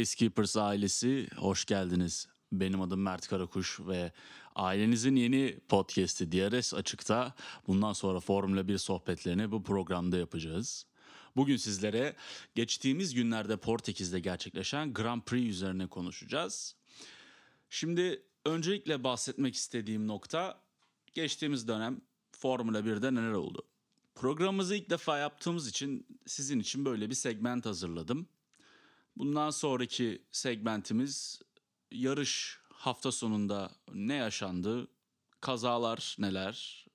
Basekeepers ailesi hoş geldiniz. Benim adım Mert Karakuş ve ailenizin yeni podcast'i DRS Açık'ta bundan sonra Formula 1 sohbetlerini bu programda yapacağız. Bugün sizlere geçtiğimiz günlerde Portekiz'de gerçekleşen Grand Prix üzerine konuşacağız. Şimdi öncelikle bahsetmek istediğim nokta geçtiğimiz dönem Formula 1'de neler oldu? Programımızı ilk defa yaptığımız için sizin için böyle bir segment hazırladım. Bundan sonraki segmentimiz yarış hafta sonunda ne yaşandı, kazalar neler,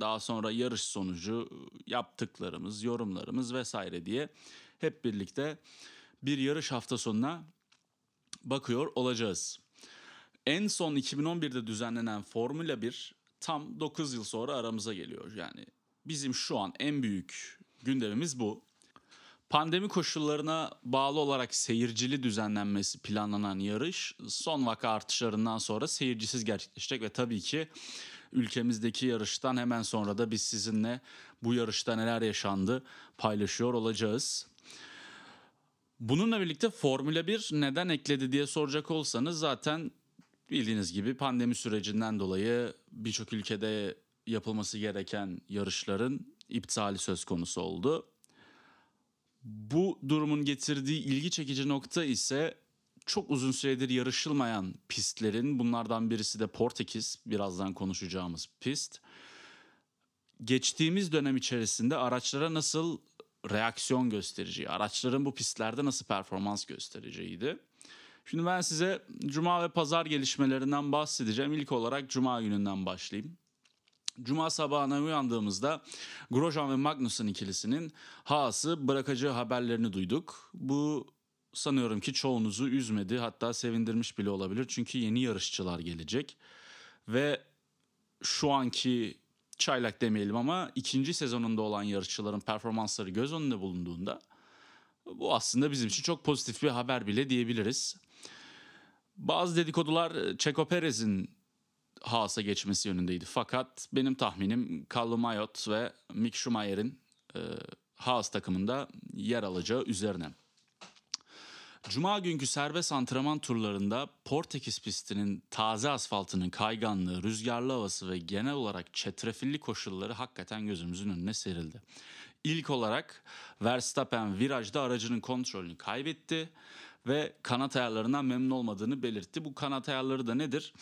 daha sonra yarış sonucu yaptıklarımız, yorumlarımız vesaire diye hep birlikte bir yarış hafta sonuna bakıyor olacağız. En son 2011'de düzenlenen Formula 1 tam 9 yıl sonra aramıza geliyor. Yani bizim şu an en büyük gündemimiz bu. Pandemi koşullarına bağlı olarak seyircili düzenlenmesi planlanan yarış son vaka artışlarından sonra seyircisiz gerçekleşecek ve tabii ki ülkemizdeki yarıştan hemen sonra da biz sizinle bu yarışta neler yaşandı paylaşıyor olacağız. Bununla birlikte Formula 1 neden ekledi diye soracak olsanız zaten bildiğiniz gibi pandemi sürecinden dolayı birçok ülkede yapılması gereken yarışların iptali söz konusu oldu. Bu durumun getirdiği ilgi çekici nokta ise çok uzun süredir yarışılmayan pistlerin bunlardan birisi de Portekiz birazdan konuşacağımız pist. Geçtiğimiz dönem içerisinde araçlara nasıl reaksiyon göstereceği, araçların bu pistlerde nasıl performans göstereceğiydi. Şimdi ben size cuma ve pazar gelişmelerinden bahsedeceğim. İlk olarak cuma gününden başlayayım. Cuma sabahına uyandığımızda Grosjean ve Magnussen ikilisinin Haas'ı bırakacağı haberlerini duyduk. Bu sanıyorum ki çoğunuzu üzmedi hatta sevindirmiş bile olabilir. Çünkü yeni yarışçılar gelecek. Ve şu anki çaylak demeyelim ama ikinci sezonunda olan yarışçıların performansları göz önünde bulunduğunda bu aslında bizim için çok pozitif bir haber bile diyebiliriz. Bazı dedikodular Checo Perez'in Haas'a geçmesi yönündeydi. Fakat benim tahminim Callum Mayotte ve Mick Schumacher'in e, Haas takımında yer alacağı üzerine. Cuma günkü serbest antrenman turlarında Portekiz pistinin taze asfaltının kayganlığı, rüzgarlı havası ve genel olarak çetrefilli koşulları hakikaten gözümüzün önüne serildi. İlk olarak Verstappen virajda aracının kontrolünü kaybetti ve kanat ayarlarından memnun olmadığını belirtti. Bu kanat ayarları da nedir?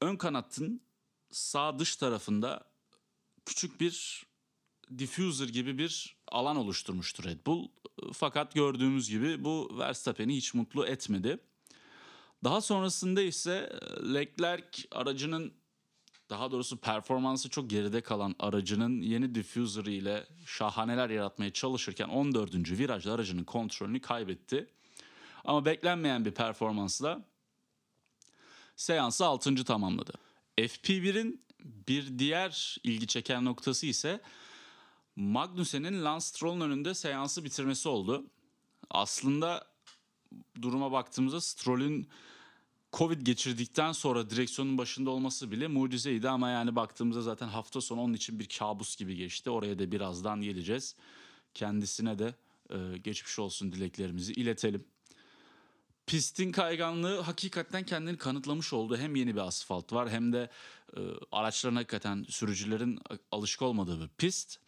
Ön kanatın sağ dış tarafında küçük bir diffuser gibi bir alan oluşturmuştur Red Bull. Fakat gördüğümüz gibi bu Verstappen'i hiç mutlu etmedi. Daha sonrasında ise Leclerc aracının daha doğrusu performansı çok geride kalan aracının yeni diffuser ile şahaneler yaratmaya çalışırken 14. virajda aracının kontrolünü kaybetti. Ama beklenmeyen bir performansla seansı 6. tamamladı. FP1'in bir diğer ilgi çeken noktası ise Magnussen'in Lance Stroll'un önünde seansı bitirmesi oldu. Aslında duruma baktığımızda Stroll'ün Covid geçirdikten sonra direksiyonun başında olması bile mucizeydi ama yani baktığımızda zaten hafta sonu onun için bir kabus gibi geçti. Oraya da birazdan geleceğiz. Kendisine de e, geçmiş olsun dileklerimizi iletelim. Pistin kayganlığı hakikaten kendini kanıtlamış oldu. Hem yeni bir asfalt var hem de e, araçların hakikaten sürücülerin alışık olmadığı bir pist.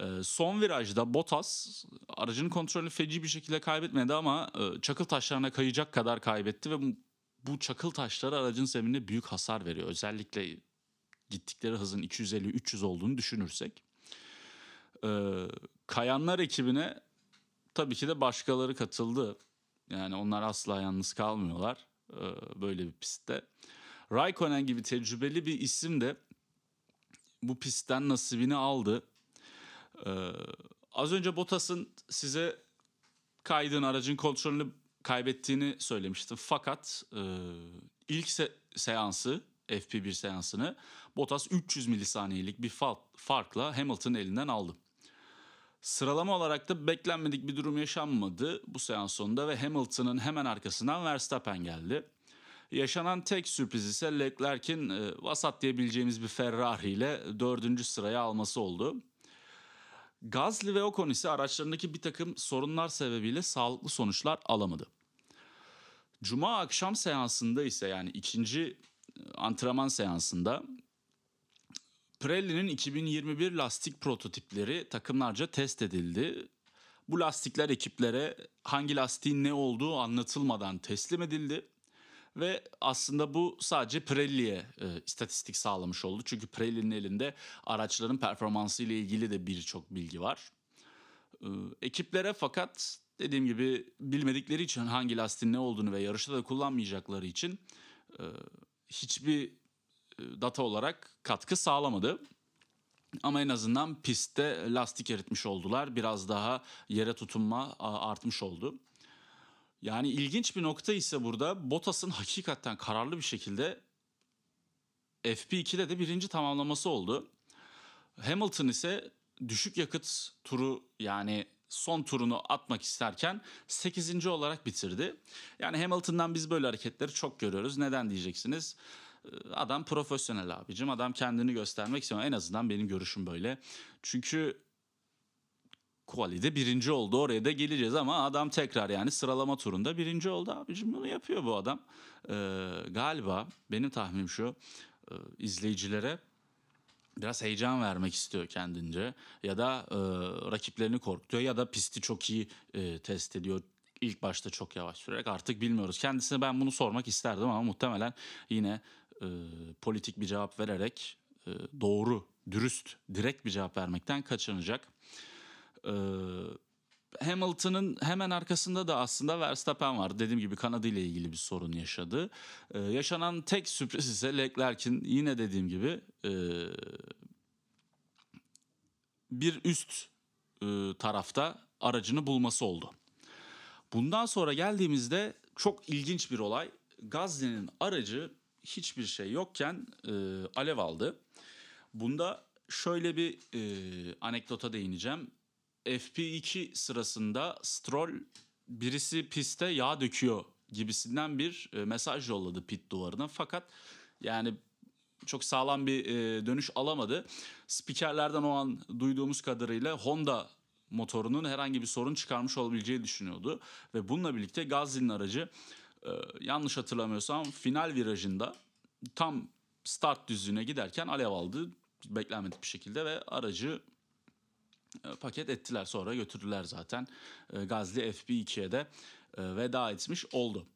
E, son virajda Bottas aracının kontrolünü feci bir şekilde kaybetmedi ama e, çakıl taşlarına kayacak kadar kaybetti ve bu, çakıl taşları aracın zeminine büyük hasar veriyor. Özellikle gittikleri hızın 250-300 olduğunu düşünürsek. E, kayanlar ekibine tabii ki de başkaları katıldı. Yani onlar asla yalnız kalmıyorlar e, böyle bir pistte. Raikkonen gibi tecrübeli bir isim de bu pistten nasibini aldı. Ee, az önce Bottas'ın size kaydığın aracın kontrolünü kaybettiğini söylemiştim. Fakat e, ilk se- seansı FP1 seansını Bottas 300 milisaniyelik bir farkla Hamilton'ın elinden aldı. Sıralama olarak da beklenmedik bir durum yaşanmadı bu seans sonunda ve Hamilton'ın hemen arkasından Verstappen geldi. Yaşanan tek sürpriz ise Leclerc'in e, vasat diyebileceğimiz bir Ferrari ile dördüncü sıraya alması oldu. Gasly ve Ocon ise araçlarındaki bir takım sorunlar sebebiyle sağlıklı sonuçlar alamadı. Cuma akşam seansında ise yani ikinci antrenman seansında Pirelli'nin 2021 lastik prototipleri takımlarca test edildi. Bu lastikler ekiplere hangi lastiğin ne olduğu anlatılmadan teslim edildi. Ve aslında bu sadece Pirelli'ye e, istatistik sağlamış oldu. Çünkü Pirelli'nin elinde araçların performansı ile ilgili de birçok bilgi var. E, ekiplere fakat dediğim gibi bilmedikleri için hangi lastiğin ne olduğunu ve yarışta da kullanmayacakları için e, hiçbir data olarak katkı sağlamadı. Ama en azından pistte lastik eritmiş oldular. Biraz daha yere tutunma artmış oldu. Yani ilginç bir nokta ise burada Bottas'ın hakikaten kararlı bir şekilde FP2'de de birinci tamamlaması oldu. Hamilton ise düşük yakıt turu yani son turunu atmak isterken 8. olarak bitirdi. Yani Hamilton'dan biz böyle hareketleri çok görüyoruz. Neden diyeceksiniz? Ee, adam profesyonel abicim. Adam kendini göstermek istiyor. En azından benim görüşüm böyle. Çünkü Quali'de birinci oldu. Oraya da geleceğiz ama adam tekrar yani sıralama turunda birinci oldu. Abicim bunu yapıyor bu adam. Ee, galiba benim tahminim şu. E, izleyicilere biraz heyecan vermek istiyor kendince. Ya da e, rakiplerini korkutuyor ya da pisti çok iyi e, test ediyor ilk başta çok yavaş sürerek artık bilmiyoruz. Kendisine ben bunu sormak isterdim ama muhtemelen yine e, politik bir cevap vererek e, doğru, dürüst, direkt bir cevap vermekten kaçınacak. E, Hamilton'ın hemen arkasında da aslında Verstappen var. Dediğim gibi kanadı ile ilgili bir sorun yaşadı. Ee, yaşanan tek sürpriz ise Leclerc'in yine dediğim gibi e, bir üst e, tarafta aracını bulması oldu. Bundan sonra geldiğimizde çok ilginç bir olay. Gazze'nin aracı hiçbir şey yokken e, alev aldı. Bunda şöyle bir e, anekdota değineceğim. FP2 sırasında Stroll birisi piste yağ döküyor gibisinden bir e, mesaj yolladı pit duvarına. Fakat yani çok sağlam bir e, dönüş alamadı. Spikerlerden o an duyduğumuz kadarıyla Honda motorunun herhangi bir sorun çıkarmış olabileceği düşünüyordu. Ve bununla birlikte Gazli'nin aracı e, yanlış hatırlamıyorsam final virajında tam start düzlüğüne giderken alev aldı beklenmedik bir şekilde ve aracı e, paket ettiler sonra götürdüler zaten. E, Gazli FB2'ye de e, veda etmiş oldu.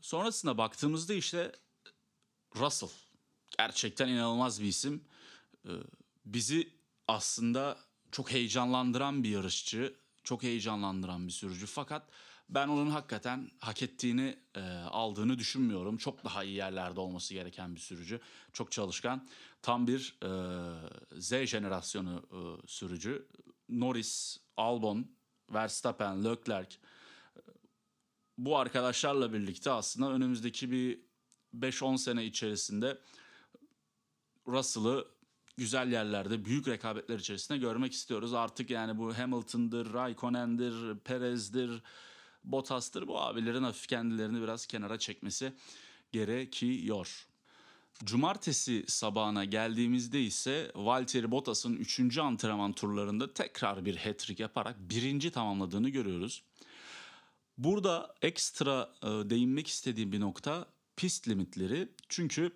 Sonrasında baktığımızda işte Russell gerçekten inanılmaz bir isim. Bizi aslında çok heyecanlandıran bir yarışçı, çok heyecanlandıran bir sürücü. Fakat ben onun hakikaten hak ettiğini e, aldığını düşünmüyorum. Çok daha iyi yerlerde olması gereken bir sürücü. Çok çalışkan. Tam bir e, Z jenerasyonu e, sürücü. Norris, Albon, Verstappen, Leclerc bu arkadaşlarla birlikte aslında önümüzdeki bir 5-10 sene içerisinde Russell'ı güzel yerlerde, büyük rekabetler içerisinde görmek istiyoruz. Artık yani bu Hamilton'dır, Raikkonen'dir, Perez'dir, Bottas'tır. Bu abilerin hafif kendilerini biraz kenara çekmesi gerekiyor. Cumartesi sabahına geldiğimizde ise Valtteri Bottas'ın 3. antrenman turlarında tekrar bir hat-trick yaparak birinci tamamladığını görüyoruz. Burada ekstra e, değinmek istediğim bir nokta pist limitleri. Çünkü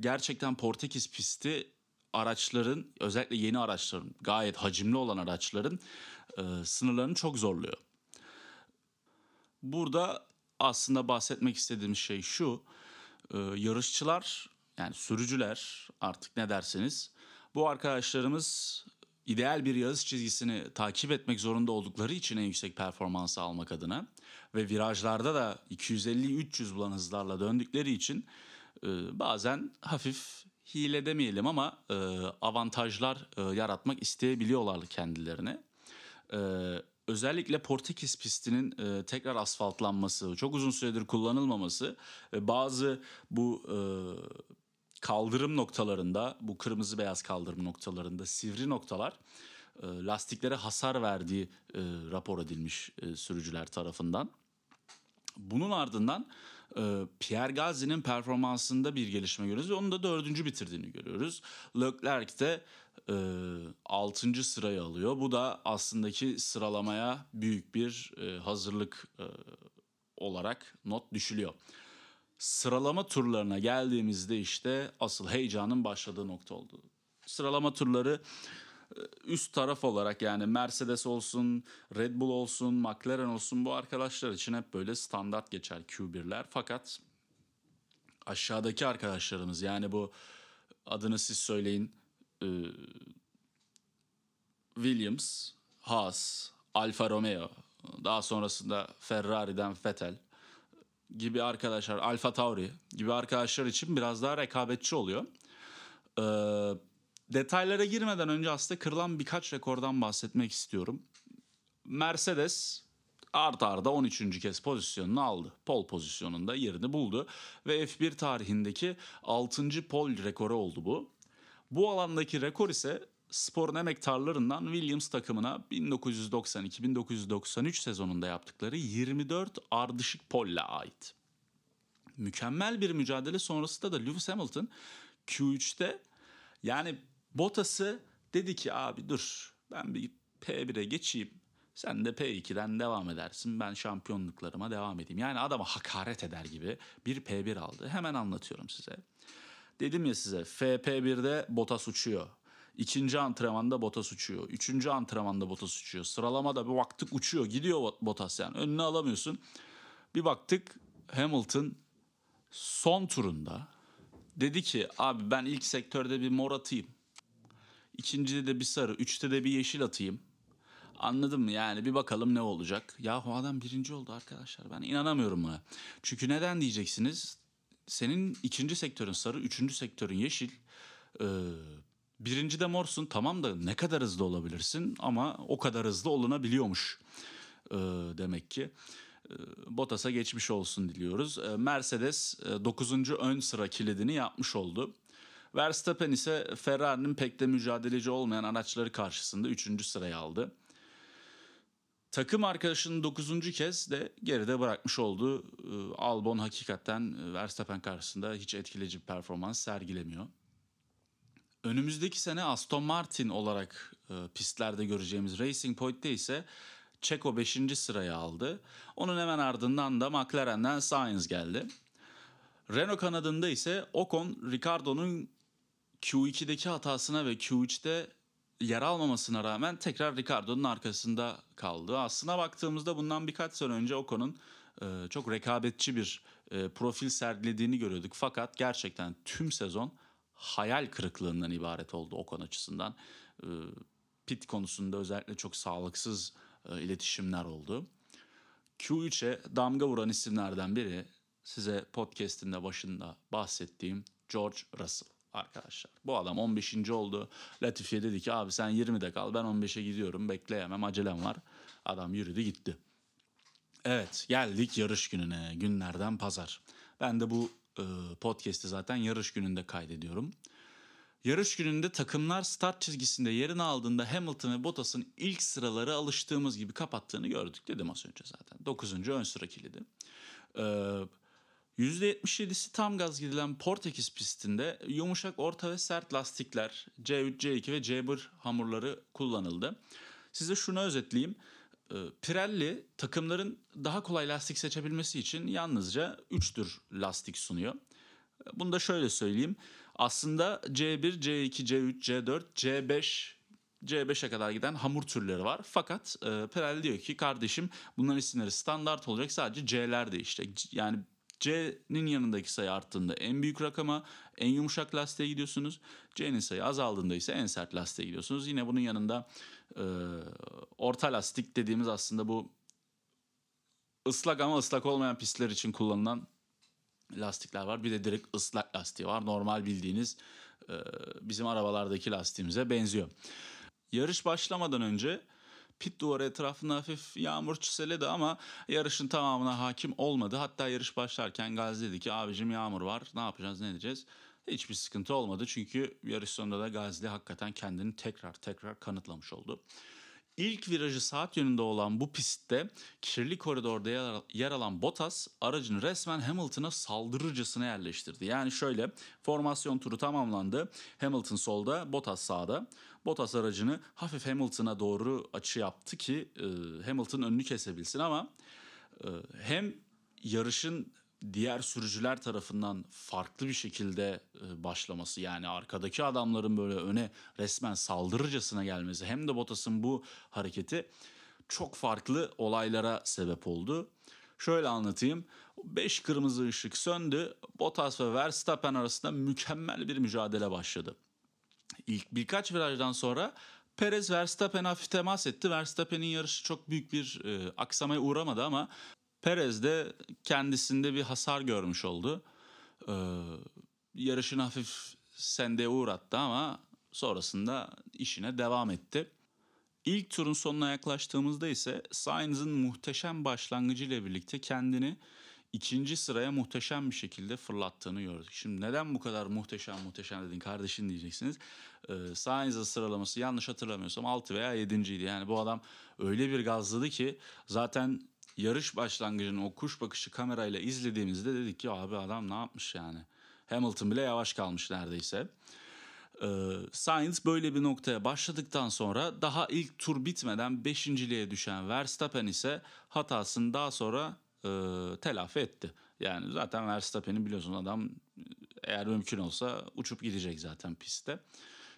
gerçekten Portekiz pisti araçların özellikle yeni araçların gayet hacimli olan araçların e, sınırlarını çok zorluyor. Burada aslında bahsetmek istediğim şey şu. E, yarışçılar yani sürücüler artık ne derseniz bu arkadaşlarımız ideal bir yarış çizgisini takip etmek zorunda oldukları için en yüksek performansı almak adına ve virajlarda da 250-300 bulan hızlarla döndükleri için e, bazen hafif hile demeyelim ama e, avantajlar yaratmak isteyebiliyorlar kendilerine. E, özellikle Portekiz pistinin e, tekrar asfaltlanması, çok uzun süredir kullanılmaması ve bazı bu e, kaldırım noktalarında, bu kırmızı beyaz kaldırım noktalarında sivri noktalar e, lastiklere hasar verdiği e, rapor edilmiş e, sürücüler tarafından. Bunun ardından e, Pierre Gasly'nin performansında bir gelişme görüyoruz ve onun da dördüncü bitirdiğini görüyoruz. Leclerc de e, 6. sırayı alıyor. Bu da aslındaki sıralamaya büyük bir e, hazırlık e, olarak not düşülüyor. Sıralama turlarına geldiğimizde işte asıl heyecanın başladığı nokta oldu. Sıralama turları üst taraf olarak yani Mercedes olsun, Red Bull olsun, McLaren olsun bu arkadaşlar için hep böyle standart geçer Q1'ler. Fakat aşağıdaki arkadaşlarımız yani bu adını siz söyleyin e, Williams, Haas, Alfa Romeo, daha sonrasında Ferrari'den Vettel gibi arkadaşlar, Alfa Tauri gibi arkadaşlar için biraz daha rekabetçi oluyor. Ee, detaylara girmeden önce aslında kırılan birkaç rekordan bahsetmek istiyorum. Mercedes art arda 13. kez pozisyonunu aldı. Pol pozisyonunda yerini buldu ve F1 tarihindeki 6. pol rekoru oldu bu. Bu alandaki rekor ise sporun emektarlarından Williams takımına 1992-1993 sezonunda yaptıkları 24 ardışık polle ait. Mükemmel bir mücadele sonrasında da Lewis Hamilton Q3'te yani Bottas'ı dedi ki abi dur ben bir P1'e geçeyim. Sen de P2'den devam edersin. Ben şampiyonluklarıma devam edeyim. Yani adama hakaret eder gibi bir P1 aldı. Hemen anlatıyorum size. Dedim ya size FP1'de Bottas uçuyor. İkinci antrenmanda Bottas uçuyor. Üçüncü antrenmanda Bottas uçuyor. Sıralamada bir baktık uçuyor. Gidiyor Bottas yani. Önüne alamıyorsun. Bir baktık Hamilton son turunda dedi ki abi ben ilk sektörde bir mor atayım. İkincide de bir sarı. Üçte de bir yeşil atayım. Anladın mı yani bir bakalım ne olacak. Ya o adam birinci oldu arkadaşlar ben inanamıyorum buna. Çünkü neden diyeceksiniz? Senin ikinci sektörün sarı, üçüncü sektörün yeşil. Ee, birinci de morsun tamam da ne kadar hızlı olabilirsin ama o kadar hızlı olunabiliyormuş ee, demek ki. Ee, Bottas'a geçmiş olsun diliyoruz. Ee, Mercedes 9. ön sıra kilidini yapmış oldu. Verstappen ise Ferrari'nin pek de mücadeleci olmayan araçları karşısında 3. sırayı aldı. Takım arkadaşının 9. kez de geride bırakmış oldu. Ee, Albon hakikaten Verstappen karşısında hiç etkileyici bir performans sergilemiyor. Önümüzdeki sene Aston Martin olarak e, pistlerde göreceğimiz Racing Point'te ise Checo 5. sırayı aldı. Onun hemen ardından da McLaren'den Sainz geldi. Renault kanadında ise Ocon, Ricardo'nun Q2'deki hatasına ve Q3'te yer almamasına rağmen tekrar Ricardo'nun arkasında kaldı. Aslına baktığımızda bundan birkaç sene önce Ocon'un e, çok rekabetçi bir e, profil sergilediğini görüyorduk. Fakat gerçekten tüm sezon hayal kırıklığından ibaret oldu Ocon açısından. E, pit konusunda özellikle çok sağlıksız e, iletişimler oldu. Q3'e damga vuran isimlerden biri size podcast'in de başında bahsettiğim George Russell arkadaşlar. Bu adam 15. oldu. Latifi'ye dedi ki abi sen 20'de kal ben 15'e gidiyorum bekleyemem acelem var. Adam yürüdü gitti. Evet geldik yarış gününe günlerden pazar. Ben de bu e, podcast'i zaten yarış gününde kaydediyorum. Yarış gününde takımlar start çizgisinde yerini aldığında Hamilton ve Bottas'ın ilk sıraları alıştığımız gibi kapattığını gördük dedim az önce zaten. 9. ön sıra kilidi. Ee, %77'si tam gaz gidilen Portekiz pistinde yumuşak orta ve sert lastikler C3, C2 ve C1 hamurları kullanıldı. Size şunu özetleyeyim. Ee, Pirelli takımların daha kolay lastik seçebilmesi için yalnızca 3 tür lastik sunuyor. Bunu da şöyle söyleyeyim. Aslında C1, C2, C3, C4, C5 C5'e kadar giden hamur türleri var. Fakat e, Pirelli diyor ki kardeşim bunların isimleri standart olacak sadece C'ler değişecek. Yani C'nin yanındaki sayı arttığında en büyük rakama en yumuşak lastiğe gidiyorsunuz. C'nin sayı azaldığında ise en sert lastiğe gidiyorsunuz. Yine bunun yanında e, orta lastik dediğimiz aslında bu ıslak ama ıslak olmayan pistler için kullanılan lastikler var. Bir de direkt ıslak lastiği var. Normal bildiğiniz e, bizim arabalardaki lastiğimize benziyor. Yarış başlamadan önce pit duvarı etrafında hafif yağmur çiseledi ama yarışın tamamına hakim olmadı. Hatta yarış başlarken Gazi dedi ki abicim yağmur var ne yapacağız ne edeceğiz. Hiçbir sıkıntı olmadı çünkü yarış sonunda da Gazi hakikaten kendini tekrar tekrar kanıtlamış oldu. İlk virajı saat yönünde olan bu pistte kirli koridorda yer alan Bottas aracını resmen Hamilton'a saldırırcasına yerleştirdi. Yani şöyle formasyon turu tamamlandı. Hamilton solda, Bottas sağda. Bottas aracını hafif Hamilton'a doğru açı yaptı ki e, Hamilton önünü kesebilsin ama e, hem yarışın diğer sürücüler tarafından farklı bir şekilde e, başlaması yani arkadaki adamların böyle öne resmen saldırırcasına gelmesi hem de Bottas'ın bu hareketi çok farklı olaylara sebep oldu. Şöyle anlatayım. 5 kırmızı ışık söndü. Bottas ve Verstappen arasında mükemmel bir mücadele başladı. İlk birkaç virajdan sonra Perez Verstappen'e hafif temas etti. Verstappen'in yarışı çok büyük bir e, aksamaya uğramadı ama Perez de kendisinde bir hasar görmüş oldu. Ee, yarışını hafif sendeye uğrattı ama sonrasında işine devam etti. İlk turun sonuna yaklaştığımızda ise Sainz'ın muhteşem başlangıcı ile birlikte kendini ikinci sıraya muhteşem bir şekilde fırlattığını gördük. Şimdi neden bu kadar muhteşem muhteşem dedin kardeşin diyeceksiniz. Ee, Sainz'ın sıralaması yanlış hatırlamıyorsam 6 veya 7. idi. Yani bu adam öyle bir gazladı ki zaten yarış başlangıcını o kuş bakışı kamerayla izlediğimizde dedik ki abi adam ne yapmış yani. Hamilton bile yavaş kalmış neredeyse. Ee, Sainz böyle bir noktaya başladıktan sonra daha ilk tur bitmeden beşinciliğe düşen Verstappen ise hatasını daha sonra e, telafi etti. Yani zaten Verstappen'i biliyorsun adam eğer mümkün olsa uçup gidecek zaten pistte.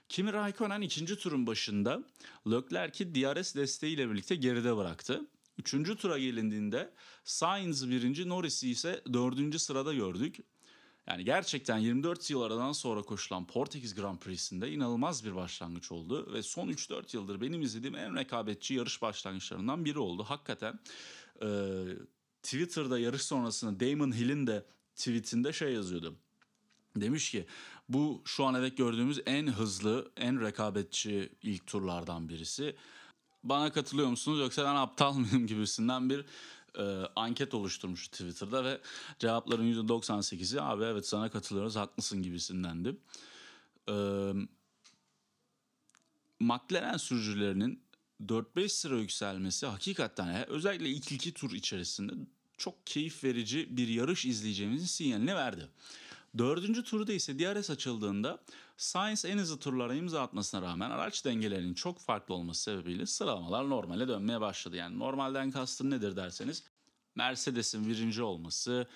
Kimi Raikkonen ikinci turun başında Leclerc'i DRS desteğiyle birlikte geride bıraktı. Üçüncü tura gelindiğinde Sainz birinci, Norris'i ise dördüncü sırada gördük. Yani gerçekten 24 yıl aradan sonra koşulan Portekiz Grand Prix'sinde inanılmaz bir başlangıç oldu. Ve son 3-4 yıldır benim izlediğim en rekabetçi yarış başlangıçlarından biri oldu. Hakikaten e, Twitter'da yarış sonrasında Damon Hill'in de tweetinde şey yazıyordu. Demiş ki bu şu ana dek gördüğümüz en hızlı, en rekabetçi ilk turlardan birisi bana katılıyor musunuz yoksa ben aptal mıyım gibisinden bir e, anket oluşturmuş Twitter'da ve cevapların %98'i abi evet sana katılıyoruz haklısın gibisindendi. E, McLaren sürücülerinin 4-5 sıra yükselmesi hakikaten özellikle ilk iki tur içerisinde çok keyif verici bir yarış izleyeceğimizin sinyalini verdi. Dördüncü turda ise DRS açıldığında Sainz en hızlı turlara imza atmasına rağmen araç dengelerinin çok farklı olması sebebiyle sıralamalar normale dönmeye başladı. Yani normalden kastım nedir derseniz Mercedes'in birinci olması,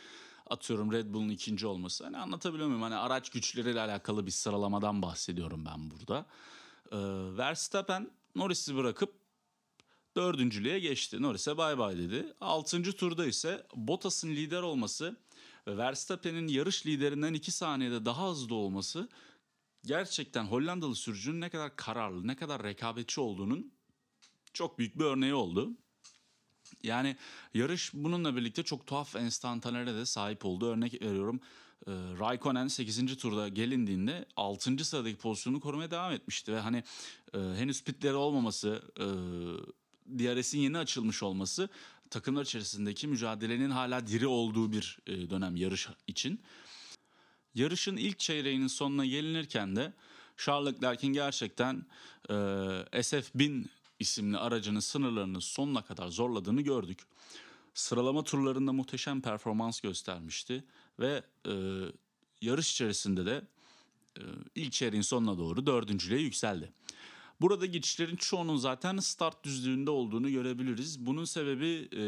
atıyorum Red Bull'un ikinci olması. Hani anlatabiliyor muyum? Hani araç güçleriyle alakalı bir sıralamadan bahsediyorum ben burada. Ee, Verstappen Norris'i bırakıp dördüncülüğe geçti. Norris'e bay bay dedi. Altıncı turda ise Bottas'ın lider olması ve Verstappen'in yarış liderinden 2 saniyede daha hızlı olması gerçekten Hollandalı sürücünün ne kadar kararlı, ne kadar rekabetçi olduğunun çok büyük bir örneği oldu. Yani yarış bununla birlikte çok tuhaf enstantanelere de sahip oldu. Örnek veriyorum e, Raikkonen 8. turda gelindiğinde 6. sıradaki pozisyonu korumaya devam etmişti. Ve hani e, henüz pitleri olmaması, e, DRS'in yeni açılmış olması takımlar içerisindeki mücadelenin hala diri olduğu bir e, dönem yarış için. Yarışın ilk çeyreğinin sonuna gelinirken de Charles Leclerc'in gerçekten e, SF1000 isimli aracının sınırlarını sonuna kadar zorladığını gördük. Sıralama turlarında muhteşem performans göstermişti ve e, yarış içerisinde de e, ilk çeyreğin sonuna doğru dördüncülüğe yükseldi. Burada geçişlerin çoğunun zaten start düzlüğünde olduğunu görebiliriz. Bunun sebebi e,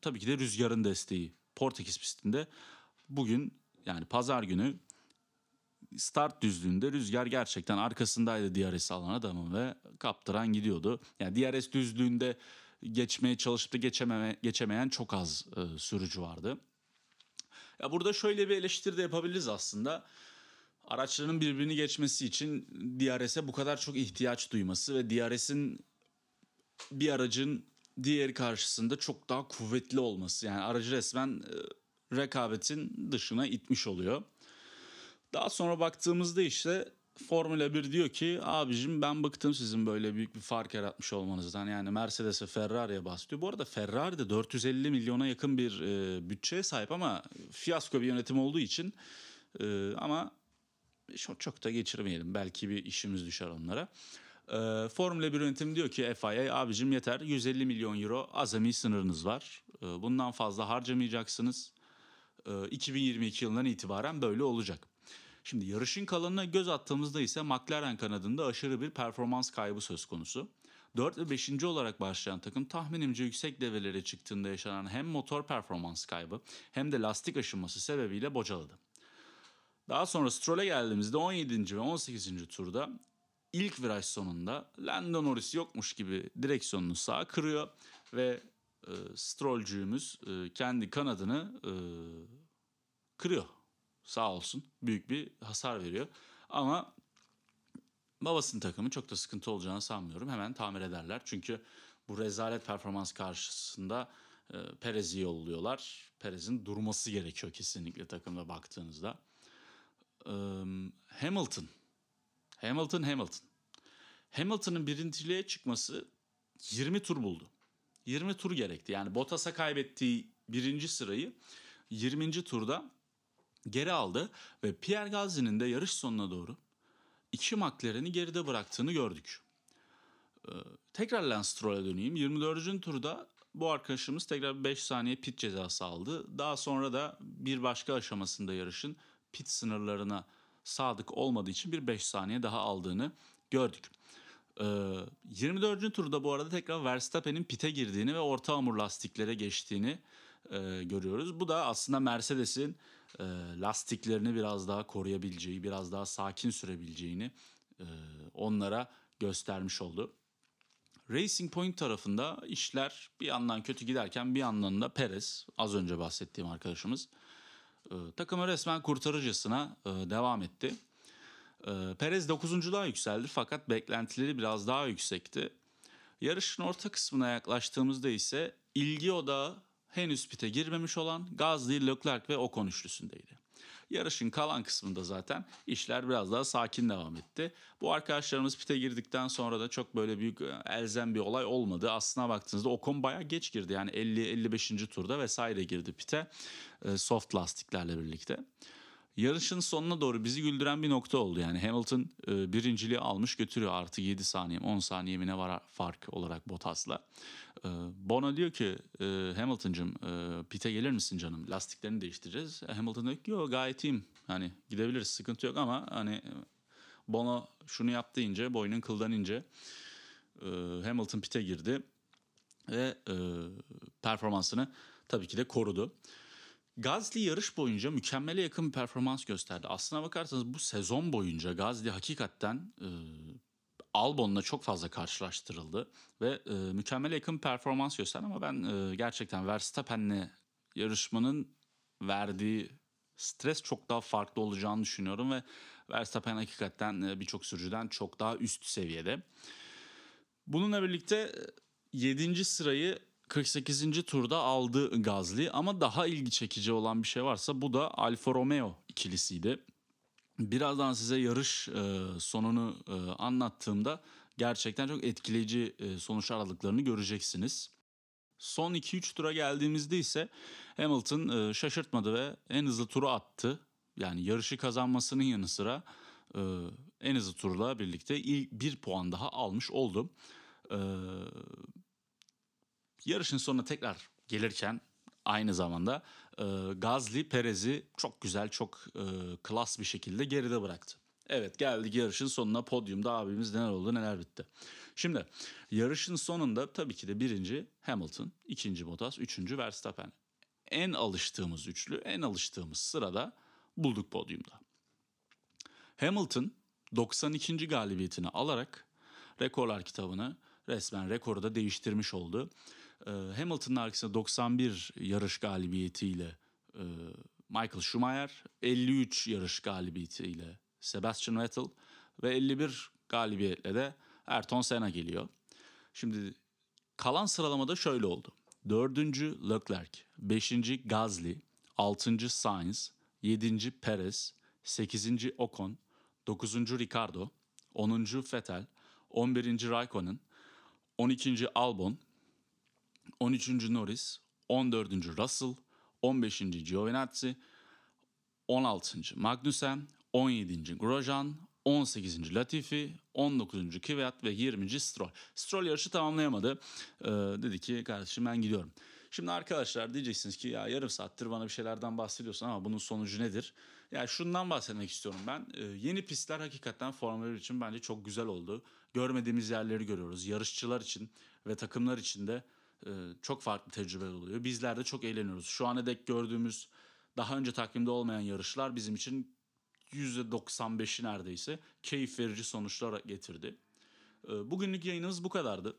tabii ki de rüzgarın desteği. Portekiz pistinde bugün yani pazar günü start düzlüğünde rüzgar gerçekten arkasındaydı DRS alan adamın ve kaptıran gidiyordu. Yani DRS düzlüğünde geçmeye çalışıp da geçememe, geçemeyen çok az e, sürücü vardı. Ya burada şöyle bir eleştiri de yapabiliriz aslında araçların birbirini geçmesi için DRS'e bu kadar çok ihtiyaç duyması ve DRS'in bir aracın diğeri karşısında çok daha kuvvetli olması. Yani aracı resmen e, rekabetin dışına itmiş oluyor. Daha sonra baktığımızda işte Formula 1 diyor ki abicim ben bıktım sizin böyle büyük bir fark yaratmış olmanızdan. Yani Mercedes ve Ferrari'ye bahsediyor. Bu arada Ferrari de 450 milyona yakın bir e, bütçeye sahip ama fiyasko bir yönetim olduğu için e, ama çok, çok da geçirmeyelim. Belki bir işimiz düşer onlara. E, Formula 1 yönetimi diyor ki FIA abicim yeter 150 milyon euro azami sınırınız var. E, bundan fazla harcamayacaksınız. E, 2022 yılından itibaren böyle olacak. Şimdi yarışın kalanına göz attığımızda ise McLaren kanadında aşırı bir performans kaybı söz konusu. 4 ve 5. olarak başlayan takım tahminimce yüksek develere çıktığında yaşanan hem motor performans kaybı hem de lastik aşınması sebebiyle bocaladı. Daha sonra Stroll'e geldiğimizde 17. ve 18. turda ilk viraj sonunda Lando Norris yokmuş gibi direksiyonunu sağa kırıyor ve e, Strollcüğümüz e, kendi kanadını e, kırıyor. Sağ olsun büyük bir hasar veriyor. Ama babasının takımı çok da sıkıntı olacağını sanmıyorum. Hemen tamir ederler. Çünkü bu rezalet performans karşısında e, Perez'i yolluyorlar. Perez'in durması gerekiyor kesinlikle takımda baktığınızda. E, Hamilton. Hamilton, Hamilton. Hamilton'ın birinciliğe çıkması 20 tur buldu. 20 tur gerekti. Yani Bottas'a kaybettiği birinci sırayı 20. turda geri aldı ve Pierre Gasly'nin de yarış sonuna doğru iki McLaren'i geride bıraktığını gördük. Ee, tekrar Lance Stroll'e döneyim. 24. turda bu arkadaşımız tekrar 5 saniye pit cezası aldı. Daha sonra da bir başka aşamasında yarışın pit sınırlarına sadık olmadığı için bir 5 saniye daha aldığını gördük. 24. Ee, turda bu arada tekrar Verstappen'in pite girdiğini ve orta hamur lastiklere geçtiğini e, görüyoruz. Bu da aslında Mercedes'in e, lastiklerini biraz daha koruyabileceği, biraz daha sakin sürebileceğini e, onlara göstermiş oldu. Racing Point tarafında işler bir yandan kötü giderken bir yandan da Perez, az önce bahsettiğim arkadaşımız, e, takımı resmen kurtarıcısına e, devam etti. E, Perez 9.luğa yükseldi fakat beklentileri biraz daha yüksekti. Yarışın orta kısmına yaklaştığımızda ise ilgi odağı henüz pite girmemiş olan Gazli, Leclerc ve Ocon üçlüsündeydi. Yarışın kalan kısmında zaten işler biraz daha sakin devam etti. Bu arkadaşlarımız pite girdikten sonra da çok böyle büyük e, elzem bir olay olmadı. Aslına baktığınızda Ocon bayağı geç girdi. Yani 50-55. turda vesaire girdi pite. E, soft lastiklerle birlikte yarışın sonuna doğru bizi güldüren bir nokta oldu. Yani Hamilton e, birinciliği almış götürüyor artı 7 saniye 10 saniye mi ne var fark olarak Bottas'la. E, Bono diyor ki e, Hamilton'cım e, pite gelir misin canım lastiklerini değiştireceğiz. E, Hamilton diyor ki yok gayet iyiyim hani gidebiliriz sıkıntı yok ama hani Bono şunu yaptı ince boynun kıldan ince e, Hamilton pite girdi ve e, performansını tabii ki de korudu. Gazli yarış boyunca mükemmele yakın bir performans gösterdi. Aslına bakarsanız bu sezon boyunca Gazli hakikaten e, Albon'la çok fazla karşılaştırıldı ve e, mükemmele yakın performans gösterdi ama ben e, gerçekten Verstappen'le yarışmanın verdiği stres çok daha farklı olacağını düşünüyorum ve Verstappen hakikaten e, birçok sürücüden çok daha üst seviyede. Bununla birlikte 7. sırayı 48. turda aldı Gazli ama daha ilgi çekici olan bir şey varsa bu da Alfa Romeo ikilisiydi. Birazdan size yarış e, sonunu e, anlattığımda gerçekten çok etkileyici e, sonuç aralıklarını göreceksiniz. Son 2-3 tura geldiğimizde ise Hamilton e, şaşırtmadı ve en hızlı turu attı. Yani yarışı kazanmasının yanı sıra e, en hızlı turla birlikte bir puan daha almış oldu. E, yarışın sonuna tekrar gelirken aynı zamanda e, Gazli Perez'i çok güzel, çok e, klas bir şekilde geride bıraktı. Evet geldik yarışın sonuna podyumda abimiz neler oldu neler bitti. Şimdi yarışın sonunda tabii ki de birinci Hamilton, ikinci Bottas, üçüncü Verstappen. En alıştığımız üçlü, en alıştığımız sırada bulduk podyumda. Hamilton 92. galibiyetini alarak rekorlar kitabını resmen rekoru da değiştirmiş oldu. Ee, Hamilton'ın arkasında 91 yarış galibiyetiyle e, Michael Schumacher, 53 yarış galibiyetiyle Sebastian Vettel ve 51 galibiyetle de Ayrton Senna geliyor. Şimdi kalan sıralamada şöyle oldu. Dördüncü Leclerc, beşinci Gasly, altıncı Sainz, yedinci Perez, sekizinci Ocon, dokuzuncu Ricardo, onuncu Vettel, on birinci Raikkonen, on ikinci Albon, 13. Norris, 14. Russell, 15. Giovinazzi, 16. Magnussen, 17. Grosjean, 18. Latifi, 19. Kvyat ve 20. Stroll. Stroll yarışı tamamlayamadı. Ee, dedi ki kardeşim ben gidiyorum. Şimdi arkadaşlar diyeceksiniz ki ya yarım saattir bana bir şeylerden bahsediyorsun ama bunun sonucu nedir? Ya şundan bahsetmek istiyorum ben. Ee, yeni pistler hakikaten Formula 1 için bence çok güzel oldu. Görmediğimiz yerleri görüyoruz. Yarışçılar için ve takımlar için de çok farklı tecrübeler oluyor. Bizler de çok eğleniyoruz. Şu ana dek gördüğümüz daha önce takvimde olmayan yarışlar bizim için %95'i neredeyse keyif verici sonuçlar getirdi. Ee, Bugünlük yayınımız bu kadardı.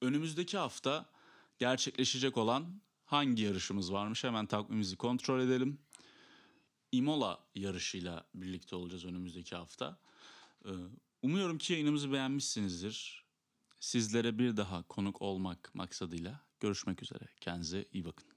Önümüzdeki hafta gerçekleşecek olan hangi yarışımız varmış hemen takvimimizi kontrol edelim. Imola yarışıyla birlikte olacağız önümüzdeki hafta. Ee, Umuyorum ki yayınımızı beğenmişsinizdir. Sizlere bir daha konuk olmak maksadıyla görüşmek üzere. Kendinize iyi bakın.